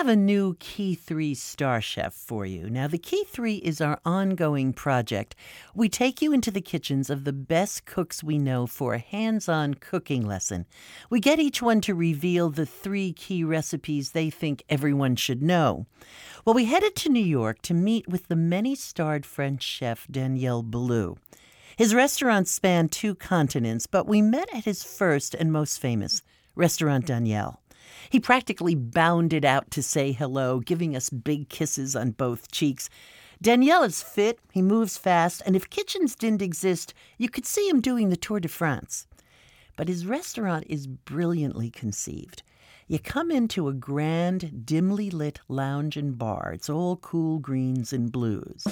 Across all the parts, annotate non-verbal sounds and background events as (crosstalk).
have a new Key 3 Star Chef for you. Now, the Key 3 is our ongoing project. We take you into the kitchens of the best cooks we know for a hands on cooking lesson. We get each one to reveal the three key recipes they think everyone should know. Well, we headed to New York to meet with the many starred French chef Daniel Boulud. His restaurants span two continents, but we met at his first and most famous, Restaurant Daniel. He practically bounded out to say hello, giving us big kisses on both cheeks. Daniel is fit, he moves fast, and if kitchens didn't exist, you could see him doing the Tour de France. But his restaurant is brilliantly conceived. You come into a grand, dimly lit lounge and bar. It's all cool greens and blues.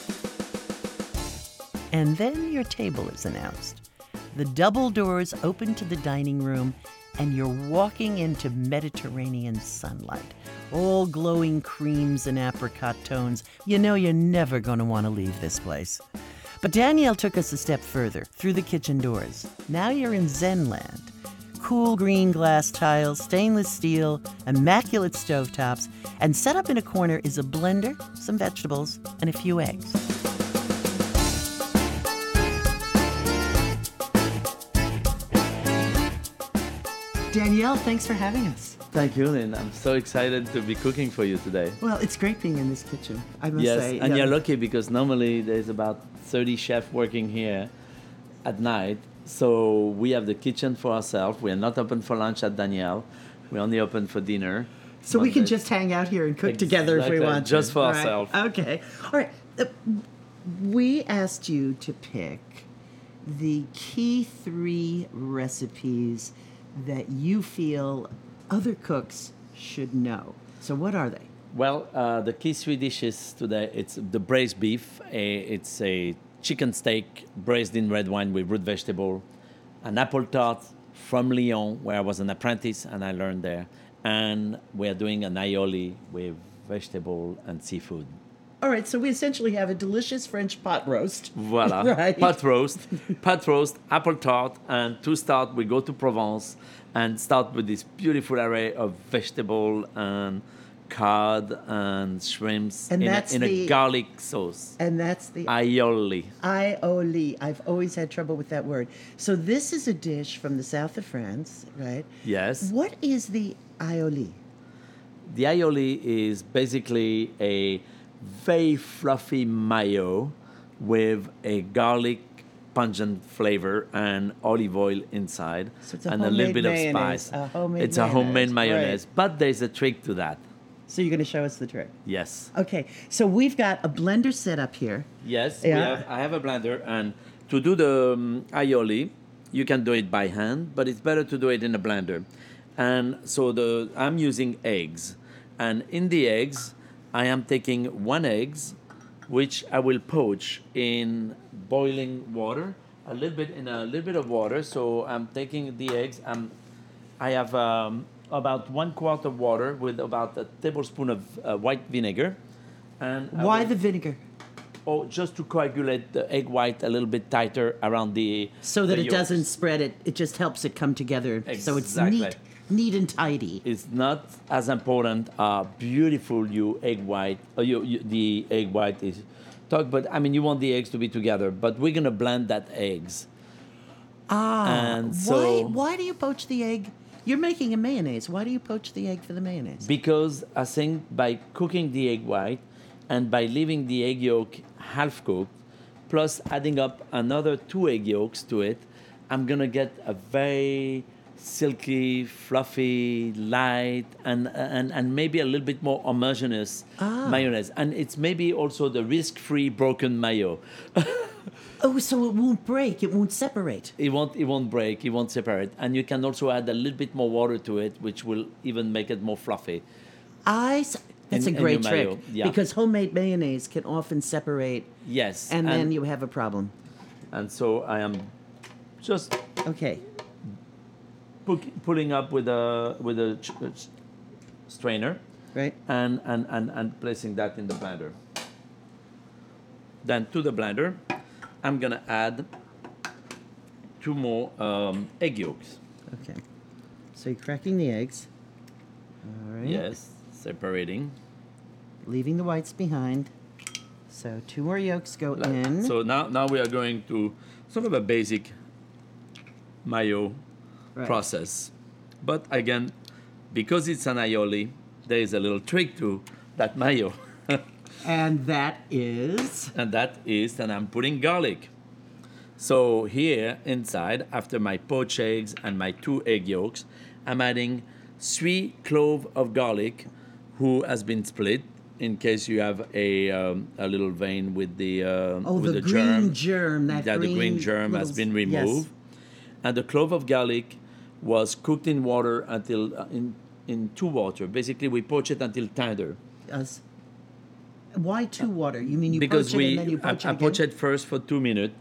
And then your table is announced. The double doors open to the dining room, and you're walking into Mediterranean sunlight. All glowing creams and apricot tones. You know you're never going to want to leave this place. But Daniel took us a step further, through the kitchen doors. Now you're in Zen land. Cool green glass tiles, stainless steel, immaculate stovetops, and set up in a corner is a blender, some vegetables, and a few eggs. Daniel, thanks for having us. Thank you, Lynn. I'm so excited to be cooking for you today. Well, it's great being in this kitchen. I must yes, say. and yeah. you're lucky because normally there's about 30 chefs working here at night. So we have the kitchen for ourselves. We are not open for lunch at Daniel. We're only open for dinner. So we can just hang out here and cook together if we Exactly, want to. just for All right. ourselves. Okay. All right. Uh, we asked you to pick the key three recipes that you feel other cooks should know. So what are they? Well, uh, the key three dishes today it's the braised beef. It's a chicken steak braised in red wine with root vegetable, an apple tart from Lyon, where I was an apprentice and I learned there, and we're doing an aioli with vegetable and seafood. All right. So we essentially have a delicious French pot roast. Voila. (laughs) Right. Pot roast, pot roast, apple tart, and to start we go to Provence and start with this beautiful array of vegetable and cod and shrimps And in, a, in the- a garlic sauce. And that's the Aioli. aioli. I've always had trouble with that word. So this is a dish from the south of France, right? Yes. What is the aioli? The aioli is basically a very fluffy mayo with a garlic pungent flavor and olive oil inside So it's a and a little bit of spice. a it's a homemade mayonnaise, right. but there's a trick to that. So you're going to show us the trick. Yes. Okay, so we've got a blender set up here. Yes, we Yeah. have, I have a blender, and to do the um, aioli, you can do it by hand, but it's better to do it in a blender. And so the I'm using eggs, and in the eggs, I am taking one eggs, which I will poach in boiling water, a little bit in a little bit of water. So I'm taking the eggs. I'm, I have um, about one quart of water with about a tablespoon of uh, white vinegar. And I Why will- the vinegar? Oh, just to coagulate the egg white a little bit tighter around the So that the it yolks. doesn't spread it. It just helps it come together. So it's Exactly. neat, neat and tidy. It's not as important how beautiful you egg white. Uh, you, you, the egg white is. Talk, but I mean, you want the eggs to be together. But we're gonna blend that eggs. Ah, And why? Why do you poach the egg? You're making a mayonnaise. Why do you poach the egg for the mayonnaise? Because I think by cooking the egg white and by leaving the egg yolk half cooked, plus adding up another two egg yolks to it, I'm gonna get a very silky, fluffy, light, and and, and maybe a little bit more homogeneous Ah. mayonnaise. And it's maybe also the risk-free broken mayo. (laughs) oh, so it won't break. It won't separate. it won't it won't break, it won't separate. And you can also add a little bit more water to it, which will even make it more fluffy. I. That's In- a great trick yeah. because homemade mayonnaise can often separate, Yes. and, then you have a problem. and so I am just Okay. Pu- pulling up with a with a ch- uh, strainer Right. and, and, and, and placing that in the blender. Then to the blender, I'm gonna add two more um, egg yolks. Okay. So you're cracking the eggs. All right. Yes. separating. Leaving the whites behind. So two more yolks go in. So now, now we are going to sort of a basic mayo Right. process. But again, because it's an aioli, there is a little trick to that mayo. (laughs) And that is and that is that I'm putting garlic. So here inside, after my poached eggs and my two egg yolks, I'm adding three clove of garlic, who has been split in case you have a um, a little vein with the uh, oh with the, the, green germ. germ. That yeah, green the green germ has little- been yes. removed, and the clove of garlic was cooked in water until uh, in in two water. Basically, we poach it until tender. Yes. Why two water? You mean you because poach we it and then you poach I it again? poach it first for two minutes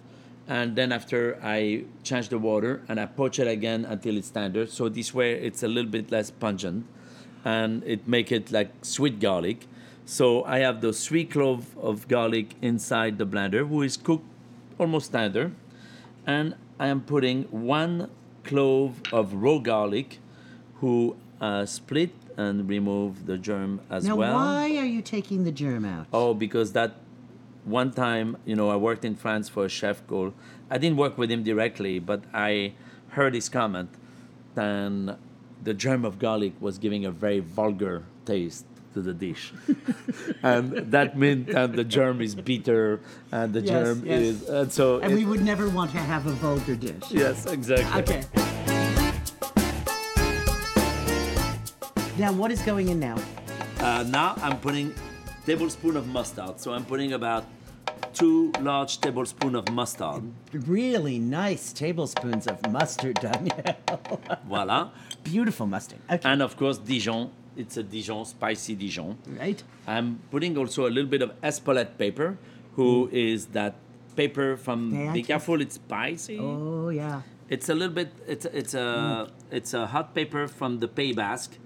and then after i change the water and i poach it again until it's tender so this way it's a little bit less pungent and it make it like sweet garlic so i have the three clove of garlic inside the blender who is cooked almost tender and i am putting one clove of raw garlic who uh, split and remove the germ as Now, well why are you taking the germ out? Oh, because that one time, you know, I worked in France for a chef called. I didn't work with him directly, but I heard his comment. and the germ of garlic was giving a very vulgar taste to the dish, (laughs) and that meant that the germ is bitter and the Yes, germ yes. is, and so. and it- we would never want to have a vulgar dish. yes, exactly. Okay. Now, what is going in now? Uh, now I'm putting tablespoon of mustard. So I'm putting about two large tablespoon of mustard. Really nice tablespoons of mustard, Daniel. (laughs) Voila. Beautiful mustard. Okay. And of course, Dijon. It's a Dijon, spicy Dijon. right? I'm putting also a little bit of Espelette pepper, who is that pepper from. Be careful, it's spicy. Oh, yeah. It's a little bit. It's it's a it's a hot pepper from the Pays Basque,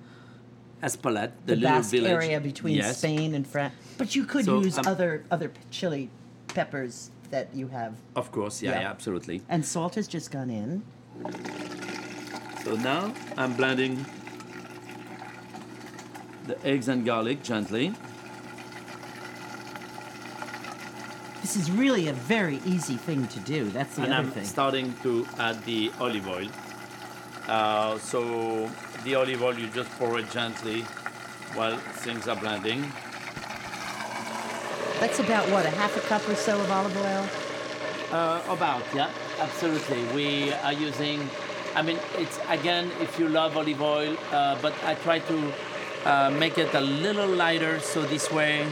Espelette, the, The, little Basque village area between Yes. Spain and France. But you could So, use um, other other chili peppers that you have. Of course, yeah, Yeah. yeah, absolutely. And salt has just gone in. So now I'm blending the eggs and garlic gently. This is really a very easy thing to do. That's the and other I'm thing. starting to add the olive oil. Uh, so the olive oil, you just pour it gently while things are blending. That's about what, a half a cup or so of olive oil? Uh, about, yeah, absolutely. We are using, I mean, it's again, if you love olive oil, uh, but I try to uh, make it a little lighter so this way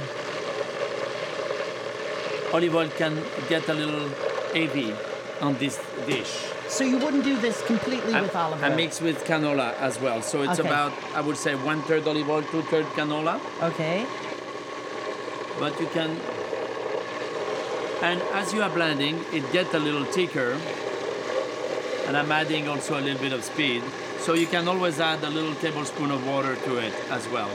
olive oil can get a little heavy on this dish. So you wouldn't do this completely with I, olive I oil? mix with canola as well. So it's Okay. about, I would say, one third olive oil, two third canola. Okay. But you can, and as you are blending, it gets a little thicker. And I'm adding also a little bit of speed. So you can always add a little tablespoon of water to it as well.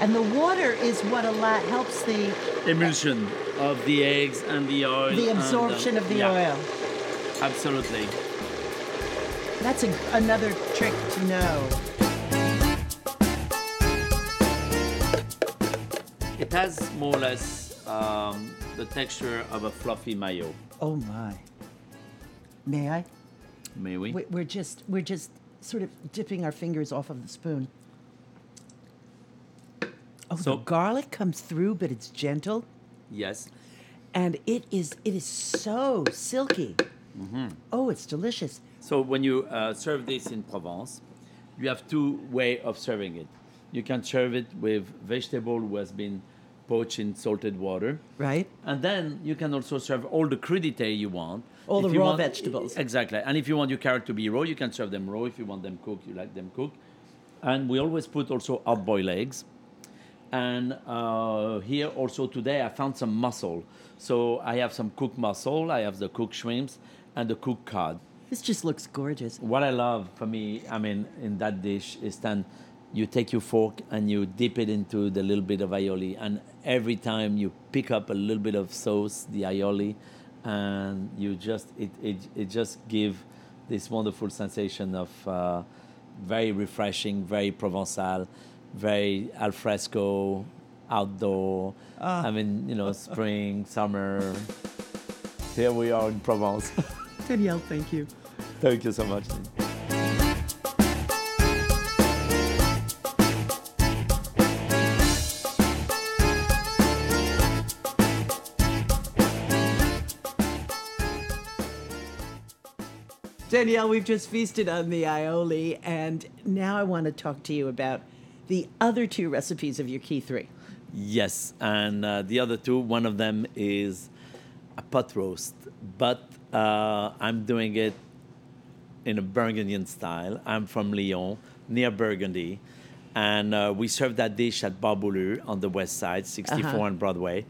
And the water is what a lot helps the Emulsion of the eggs and the oil. the absorption of the yeah, oil. Absolutely. That's a, another trick to know. It has more or less um, the texture of a fluffy mayo. Oh my. May I? May we? We- We're just we're just sort of dipping our fingers off of the spoon. Oh, So- the garlic comes through, but it's gentle, Yes. and it is it is so silky. Mm-hmm. Oh, it's delicious. So when you uh, serve this in Provence, you have two way of serving it. You can serve it with vegetable who has been poached in salted water, Right? and then you can also serve all the crudité you want. All If the raw want- vegetables. Exactly. And if you want your carrot to be raw, you can serve them raw. If you want them cooked, you like them cooked. And we always put also hard boiled eggs. And uh, here also today I found some mussel. So I have some cooked mussel, I have the cooked shrimps, and the cooked cod This just looks gorgeous. what I love for me, I mean, in that dish is then you take your fork and you dip it into the little bit of aioli, and every time you pick up a little bit of sauce, the aioli, and you just it it, it just give this wonderful sensation of uh, very refreshing, very Provençal, very al fresco, outdoor. I mean, you know, spring, (laughs) summer. Here we are in Provence. (laughs) Daniel, thank you. Thank you so much. Daniel, we've just feasted on the aioli, and now I want to talk to you about the other two recipes of your key three. Yes, and uh, the other two, one of them is a pot roast, but uh, I'm doing it in a Burgundian style. I'm from Lyon, near Burgundy, and uh, we serve that dish at Bar Boulud on the west side, 64 Uh-huh. on Broadway.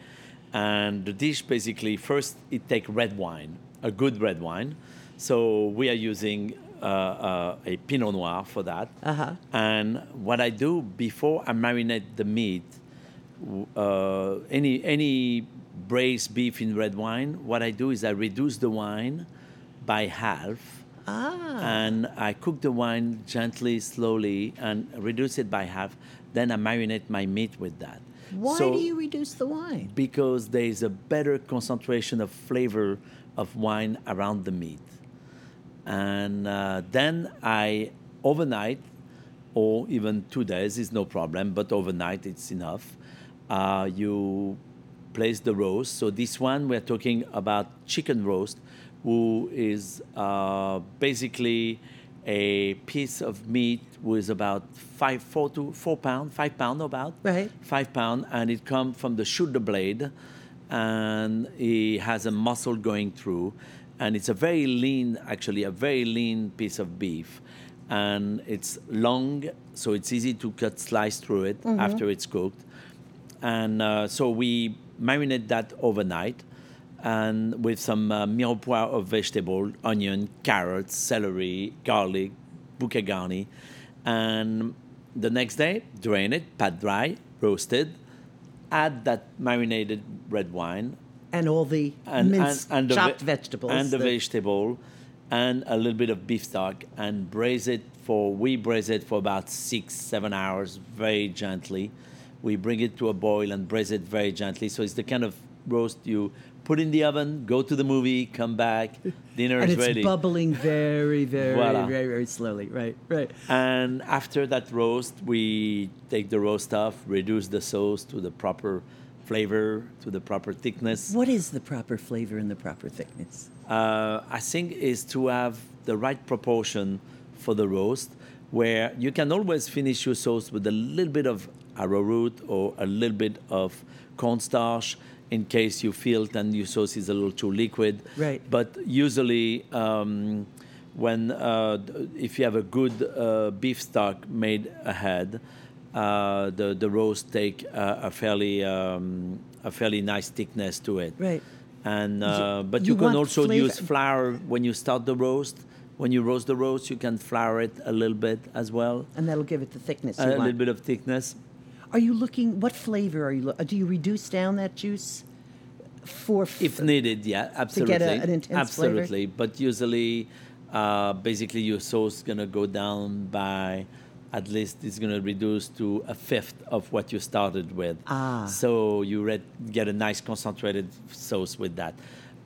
And the dish basically first it take red wine, a good red wine. So we are using uh, uh, a Pinot Noir for that. Uh-huh. And what I do before I marinate the meat, uh, any any braised beef in red wine, what I do is I reduce the wine by half, Ah. and I cook the wine gently, slowly, and reduce it by half. Then I marinate my meat with that. Why So- do you reduce the wine? because there is a better concentration of flavor of wine around the meat. And uh, then I overnight, or even two days is no problem, but overnight it's enough. Uh, you place the roast. So this one we're talking about chicken roast, who is uh, basically a piece of meat with about five, four to four pound, five pound about Right. five pound, and it comes from the shoulder blade, and it has a muscle going through, and it's a very lean, actually a very lean piece of beef, and it's long, so it's easy to cut slice through it after it's cooked, and uh, so we marinate that overnight. And with some uh, mirepoix of vegetable, onion, carrots, celery, garlic, bouquet garni, and the next day, drain it, pat dry, roast it, add that marinated red wine And all the and, minced, and, and the chopped ve- vegetables. and the vegetable and a little bit of beef stock and braise it for we braise it for about six seven hours very gently we bring it to a boil and braise it very gently so it's the kind of roast you put in the oven go to the movie come back (laughs) dinner and is it's ready bubbling very, very, Voila. very, very slowly. Right, right. and after that roast, we take the roast off, reduce the sauce to the proper flavor, to the proper thickness. What is the proper flavor and the proper thickness? Uh, I think is to have the right proportion for the roast, where you can always finish your sauce with a little bit of arrowroot or a little bit of cornstarch in case you feel that your sauce is a little too liquid. Right. But usually, um, when uh, if you have a good uh, beef stock made ahead, uh, the the roast take uh, a fairly um, a fairly nice thickness to it. Right. And uh, but you you, can also flavor- use flour when you start the roast. When you roast the roast, you can flour it a little bit as well, And that'll give it the thickness a you little bit of thickness. Are you looking? What flavor are you? Lo- do you reduce down that juice for? f- If needed, yeah, absolutely, To get a- an intense flavor? absolutely. But usually, uh, basically, your sauce is gonna go down by at least it's gonna reduce to a fifth of what you started with. Ah. So you re- get a nice concentrated sauce with that.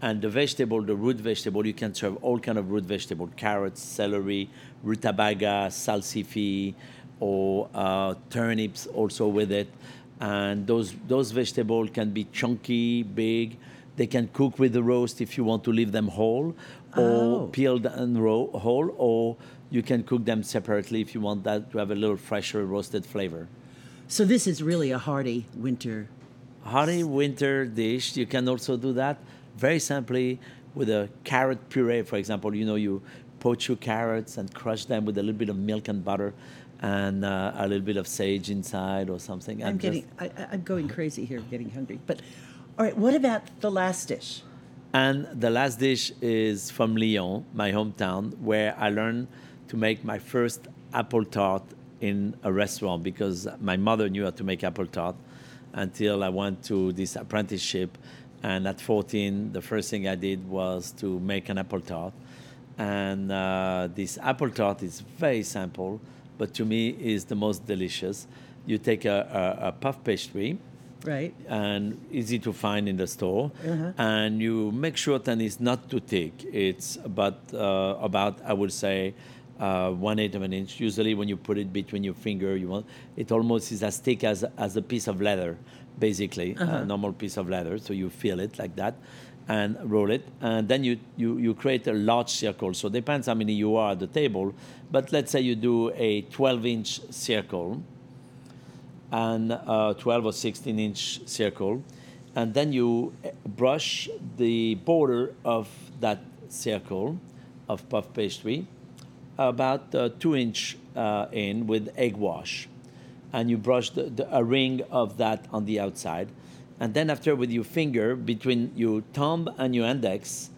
And the vegetable, the root vegetable, you can serve all kind of root vegetable: carrots, celery, rutabaga, salsify, or uh, turnips also with it. And those those vegetables can be chunky, big. They can cook with the roast if you want to leave them whole, or Oh. peeled and raw, whole, or you can cook them separately if you want that to have a little fresher roasted flavor. So this is really a hearty winter. Hearty winter dish. You can also do that very simply with a carrot puree, for example. You know, you poach your carrots and crush them with a little bit of milk and butter and uh, a little bit of sage inside or something. I'm and getting. just- I, I- I'm going crazy here, getting hungry. But all right, what about the last dish? And the last dish is from Lyon, my hometown, where I learned to make my first apple tart in a restaurant because my mother knew how to make apple tart until I went to this apprenticeship. And at 14, the first thing I did was to make an apple tart. And uh, this apple tart is very simple, but to me is the most delicious. you take a, a, a puff pastry Right. and easy to find in the store. And you make sure that it's not too thick. It's about uh, about I would say uh, one eighth of an inch. Usually, when you put it between your finger, you want it almost is as thick as as a piece of leather, basically a normal piece of leather. So you feel it like that. And roll it, and then you, you, you create a large circle. So depends how many you are at the table, but let's say you do a 12 inch circle, and a 12 or 16 inch circle and then you eh, brush the border of that circle of puff pastry about uh, two inch uh, in with egg wash and you brush the, the, a ring of that on the outside and then after with your finger between your thumb and your index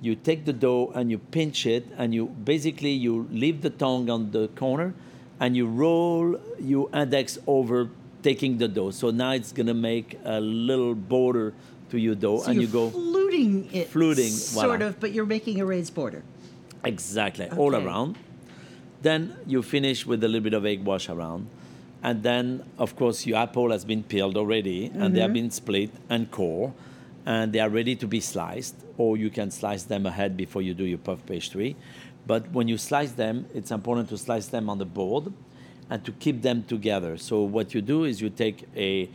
you take the dough and you pinch it and you basically you leave the tongue on the corner and you roll your index over taking the dough so now it's going to make a little border to your dough So and you go fluting it, Fluting, sort voilà. of, but you're making a raised border. Exactly all around. Then you finish with a little bit of egg wash around. And then of course your apple has been peeled already and they have been split and core and they are ready to be sliced or you can slice them ahead before you do your puff pastry. But when you slice them it's important to slice them on the board and to keep them together. So what you do is you take a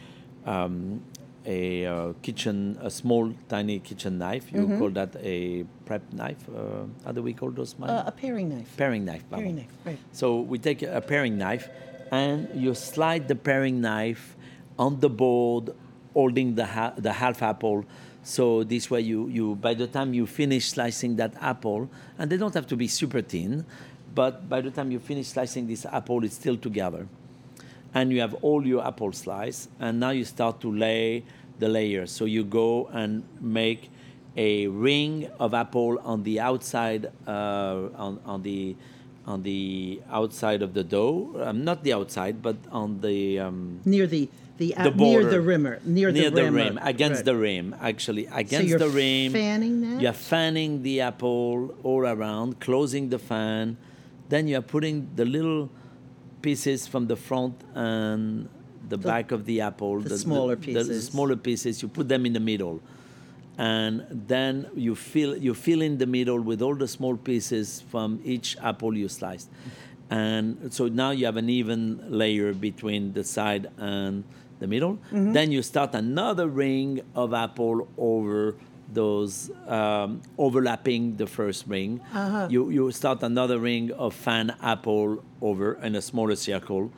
um, a uh, kitchen, a small, tiny kitchen knife. You call that a prep knife. Uh, how do we call those? Uh, a paring knife. paring knife. pardon. Paring knife, right. So we take a paring knife, and you slide the paring knife on the board, holding the ha- the half apple. So this way, you you by the time you finish slicing that apple, and they don't have to be super thin, but by the time you finish slicing this apple, it's still together and you have all your apple slice and now you start to lay the layers so you go and make a ring of apple on the outside uh, on, on the on the outside of the dough. Um, not the outside but on the um, Near the the, the uh, near the rimmer, near, near the rim, rim against right. the rim actually against you're the rim. fanning that? you're fanning the apple all around closing the fan. Then you're putting the little pieces from the front and the, back of the apple the smaller the pieces. smaller pieces you put them in the middle and then you fill you fill in the middle with all the small pieces from each apple you sliced and so now you have an even layer between the side and the middle Mm-hmm. then you start another ring of apple over those um, overlapping the first ring Uh-huh. you, you start another ring of fan apple over in a smaller circle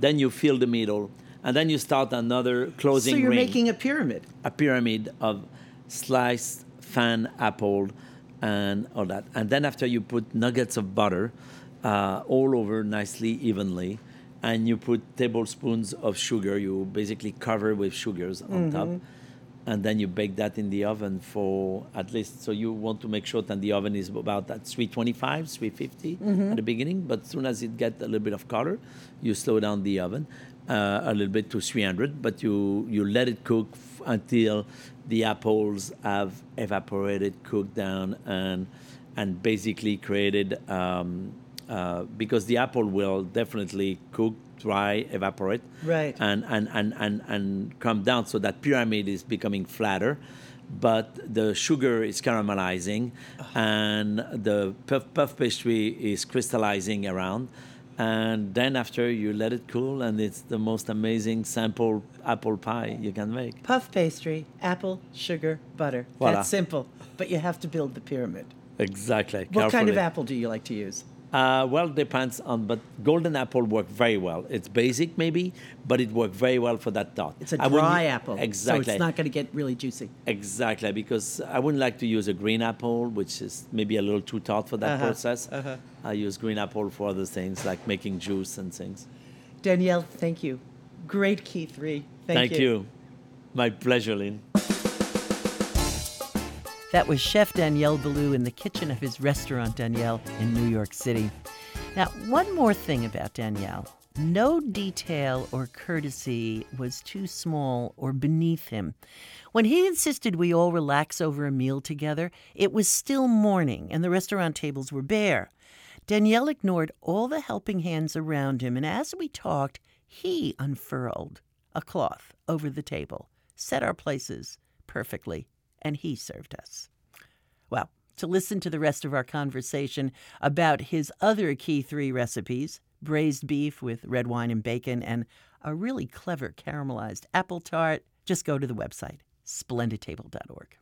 then you fill the middle and then you start another closing So you're ring making a pyramid. a pyramid of sliced fan apple and all that. And then after you put nuggets of butter uh, all over nicely, evenly, and you put tablespoons of sugar. You basically cover with sugars on top. And then you bake that in the oven for at least, so you want to make sure that the oven is about at 325, 350 at the beginning. But as soon as it gets a little bit of color, you slow down the oven uh, a little bit to 300, but you, you let it cook f- until the apples have evaporated, cooked down, and, and basically created, um, uh, because the apple will definitely cook, dry, evaporate, Right. and, and, and, and, and come down so that pyramid is becoming flatter. But the sugar is caramelizing, and the puff, puff pastry is crystallizing around. And then after you let it cool, and it's the most amazing sample apple pie you can make. Puff pastry, apple, sugar, butter. Voila. That's simple, but you have to build the pyramid. Exactly. What kind of apple do you like to use? Uh, well, depends on, but golden apple work very well. It's basic maybe, but it worked very well for that dot. It's a dry apple, Exactly. so it's not going to get really juicy. Exactly, because I wouldn't like to use a green apple, which is maybe a little too tart for that Uh-huh, process. uh-huh. I use green apple for other things like making juice and things. Daniel, thank you. Great key three. Thank, you. Thank you. My pleasure, Lynn. That was Chef Daniel Boulud in the kitchen of his restaurant Daniel in New York City. Now, one more thing about Daniel. No detail or courtesy was too small or beneath him. When he insisted we all relax over a meal together, it was still morning and the restaurant tables were bare. Daniel ignored all the helping hands around him, and as we talked, he unfurled a cloth over the table, set our places perfectly, and he served us. Well, to listen to the rest of our conversation about his other key three recipes braised beef with red wine and bacon, and a really clever caramelized apple tart, just go to the website, splendidtable.org.